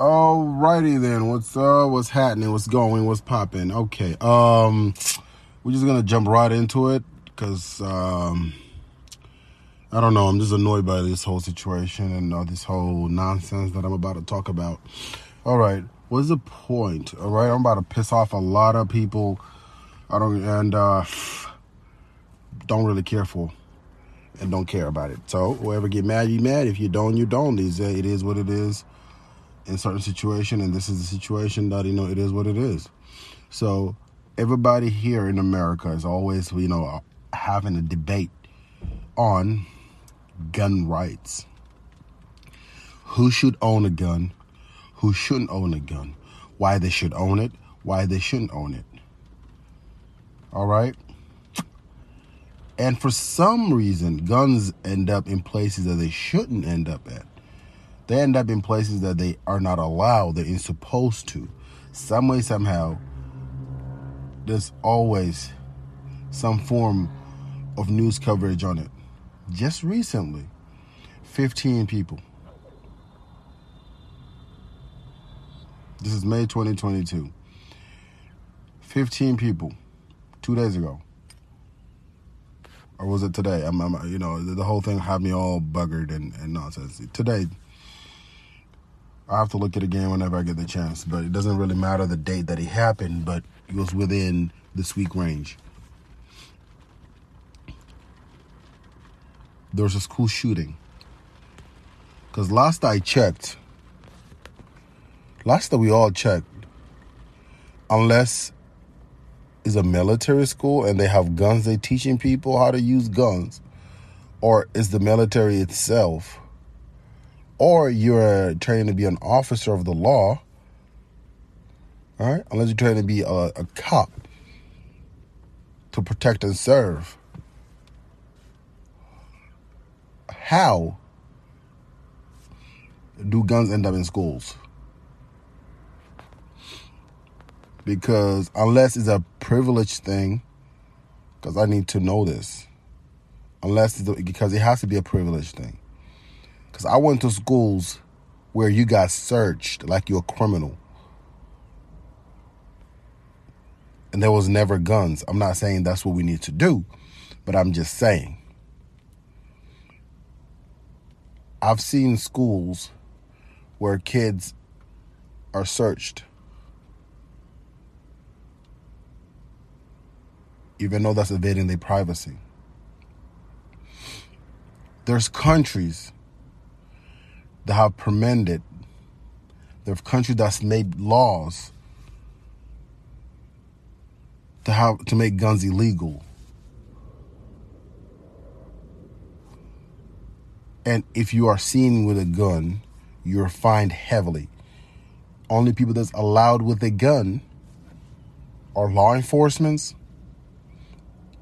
Alrighty then, what's uh what's happening, what's going, what's popping? Okay, um we're just gonna jump right into it because um I don't know, I'm just annoyed by this whole situation and uh, this whole nonsense that I'm about to talk about. Alright, what's the point? Alright, I'm about to piss off a lot of people I don't and uh don't really care for and don't care about it. So whoever get mad, you mad. If you don't, you don't. It is what it is in certain situation, and this is the situation that you know it is what it is. So everybody here in America is always you know uh, having a debate on gun rights. Who should own a gun? Who shouldn't own a gun? Why they should own it? Why they shouldn't own it? All right. And for some reason, guns end up in places that they shouldn't end up at. They end up in places that they are not allowed, they're supposed to. Some way, somehow, there's always some form of news coverage on it. Just recently, 15 people. This is May 2022. 15 people, two days ago, or was it today? I'm, I'm, you know, the whole thing had me all buggered and, and nonsense. Today, I have to look at it again whenever I get the chance, but it doesn't really matter the date that it happened, but it was within this week range. There was a school shooting. Because last I checked, last that we all checked, unless is a military school and they have guns, they teaching people how to use guns, or is the military itself, or you're training to be an officer of the law, all right? Unless you're trying to be a, a cop to protect and serve. How do guns end up in schools? because unless it's a privilege thing, because I need to know this, unless because it has to be a privilege thing. Because I went to schools where you got searched like you're a criminal. And there was never guns. I'm not saying that's what we need to do, but I'm just saying. I've seen schools where kids are searched even though that's invading their privacy. There's countries that have permitted, there are countries that's made laws to have to make guns illegal. And if you are seen with a gun, you're fined heavily. Only people that's allowed with a gun are law enforcement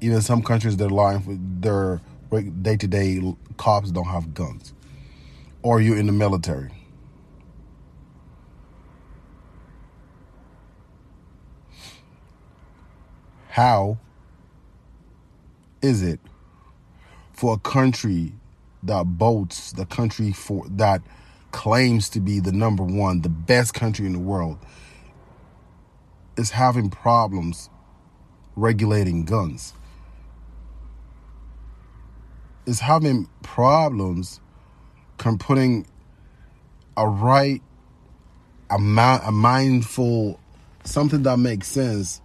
even some countries they're for their day to day cops don't have guns, or you're in the military. How is it for a country that boasts the country for that claims to be the number one, the best country in the world, is having problems regulating guns? is having problems putting a right amount a mindful something that makes sense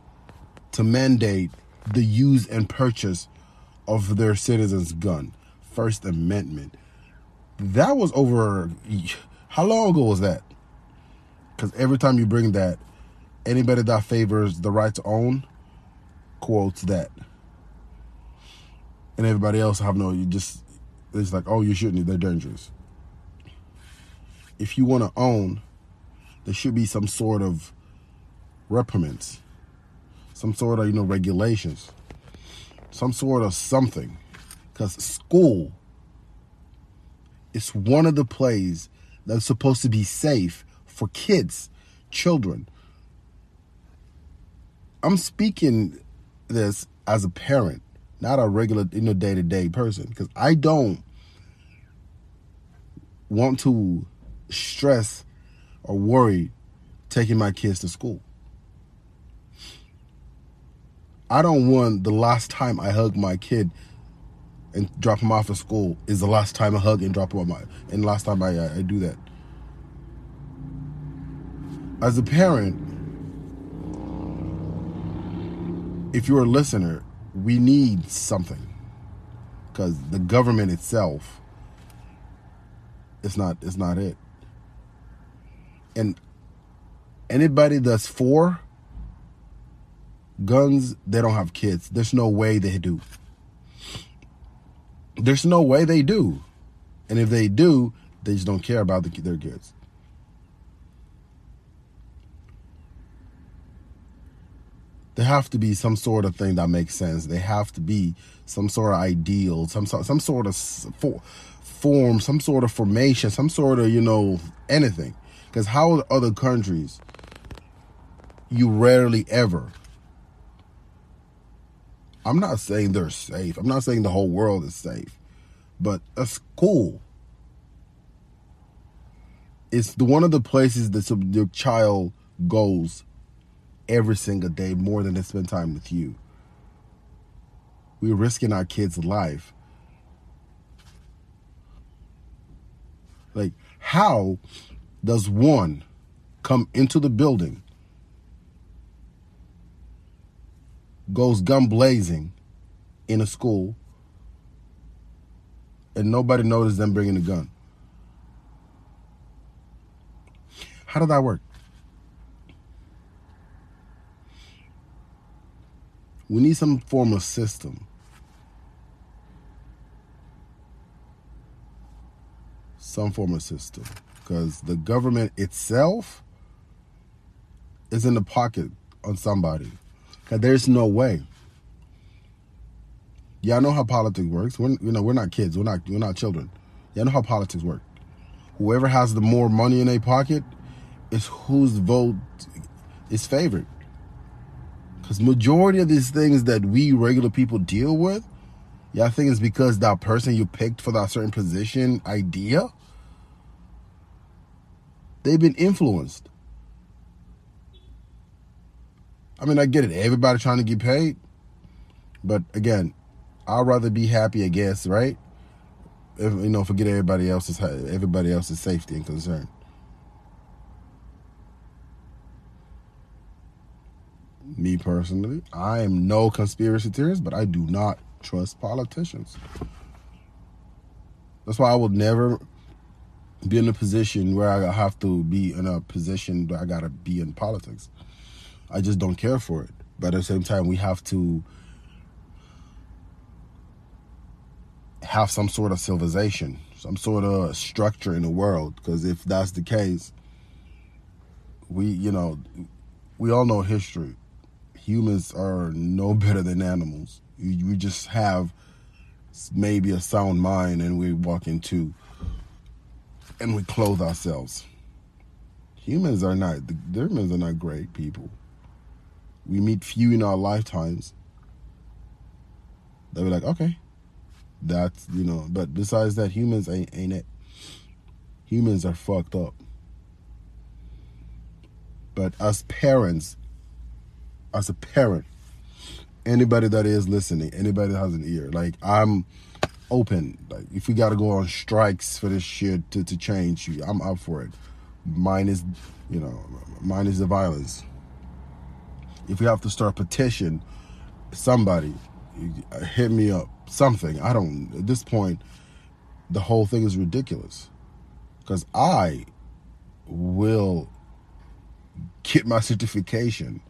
to mandate the use and purchase of their citizens gun. First amendment. That was over how long ago was that? Because every time you bring that anybody that favors the right to own quotes that. And everybody else have no you just it's like oh you shouldn't they're dangerous if you want to own there should be some sort of reprimands some sort of you know regulations some sort of something because school is one of the places that's supposed to be safe for kids children i'm speaking this as a parent not a regular, you know, day to day person. Because I don't want to stress or worried taking my kids to school. I don't want the last time I hug my kid and drop him off at school is the last time I hug and drop him off my and last time I, I, I do that. As a parent, if you're a listener, we need something because the government itself it's not it's not it and anybody that's for guns they don't have kids there's no way they do there's no way they do and if they do they just don't care about the, their kids there have to be some sort of thing that makes sense. There have to be some sort of ideal, some some sort of form, some sort of formation, some sort of you know anything. Because how are other countries, you rarely ever. I'm not saying they're safe. I'm not saying the whole world is safe, but a school is the one of the places that your child goes every single day more than they spend time with you. We're risking our kids' life. Like, how does one come into the building, goes gun blazing in a school, and nobody notices them bringing a gun? How did that work? We need some form of system. Some form of system. Because the government itself is in the pocket on somebody. Because there's no way. Y'all know how politics works. We're, you know, we're not kids. We're not, we're not children. Y'all know how politics work. Whoever has the more money in their pocket is whose vote is favored. Because majority of these things that we regular people deal with, yeah, I think it's because that person you picked for that certain position idea, they've been influenced. I mean, I get it. Everybody trying to get paid. But again, I'd rather be happy, I guess, right? If, you know, forget everybody else's everybody else's safety and concern. me personally, I am no conspiracy theorist, but I do not trust politicians. That's why I will never be in a position where I have to be in a position that I gotta be in politics. I just don't care for it. But at the same time, we have to have some sort of civilization, some sort of structure in the world. Because if that's the case, we, you know, we all know history humans are no better than animals. We just have maybe a sound mind and we walk into and we clothe ourselves. Humans are not, the humans are not great people. We meet few in our lifetimes. They'll be like, okay, that's, you know, but besides that, humans ain't, ain't it. Humans are fucked up. But as parents, as a parent, anybody that is listening, anybody that has an ear, like I'm open. Like if we got to go on strikes for this shit to, to change, I'm up for it. Mine is, you know, mine is the violence. If we have to start petition, somebody hit me up. Something I don't. At this point, the whole thing is ridiculous. Because I will get my certification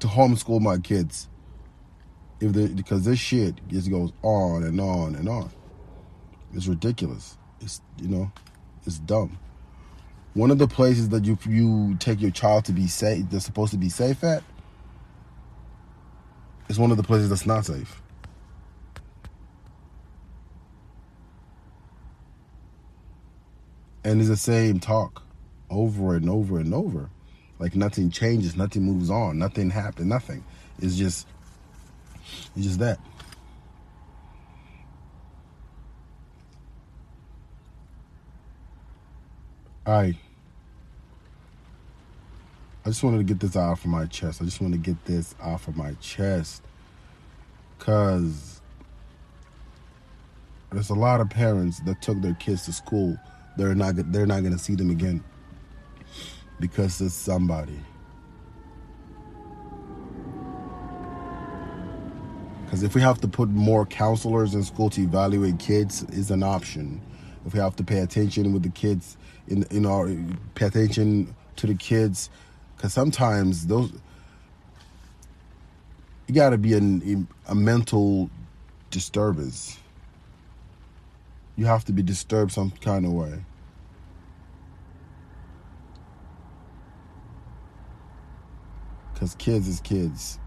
to homeschool my kids. If they because this shit just goes on and on and on. It's ridiculous. It's you know, it's dumb. One of the places that you you take your child to be safe, they're supposed to be safe at, is one of the places that's not safe. And it's the same talk over and over and over. Like nothing changes, nothing moves on, nothing happens, nothing. It's just, it's just that. I I just wanted to get this off of my chest. I just want to get this off of my chest. Cause there's a lot of parents that took their kids to school. They're not they're not gonna see them again. Because it's somebody. Because if we have to put more counselors in school to evaluate kids, is an option. If we have to pay attention with the kids, in in our pay attention to the kids, because sometimes those you got to be in a mental disturbance. You have to be disturbed some kind of way. Because kids is kids.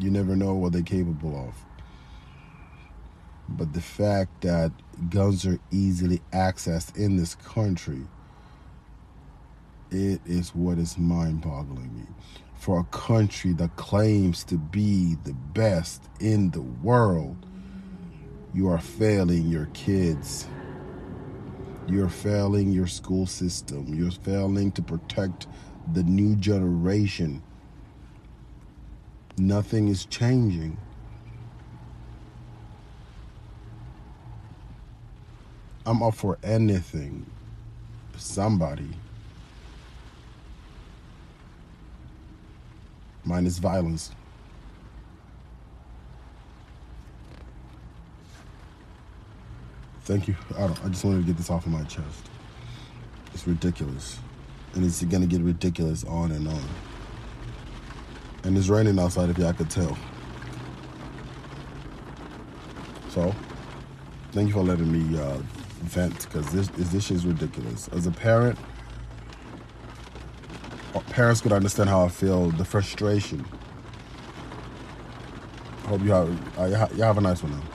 You never know what they're capable of. But the fact that guns are easily accessed in this country, it is what is mind boggling me. For a country that claims to be the best in the world, you are failing your kids. You're failing your school system. You're failing to protect the new generation. Nothing is changing. I'm up for anything. Somebody. Mine is violence. Thank you. I, I just wanted to get this off of my chest. It's ridiculous. And it's to get ridiculous on and on. And it's raining outside if y'all could tell. So, thank you for letting me uh, vent because this this shit is ridiculous. As a parent, uh, parents could understand how I feel, the frustration. Hope you have uh, you have a nice one now.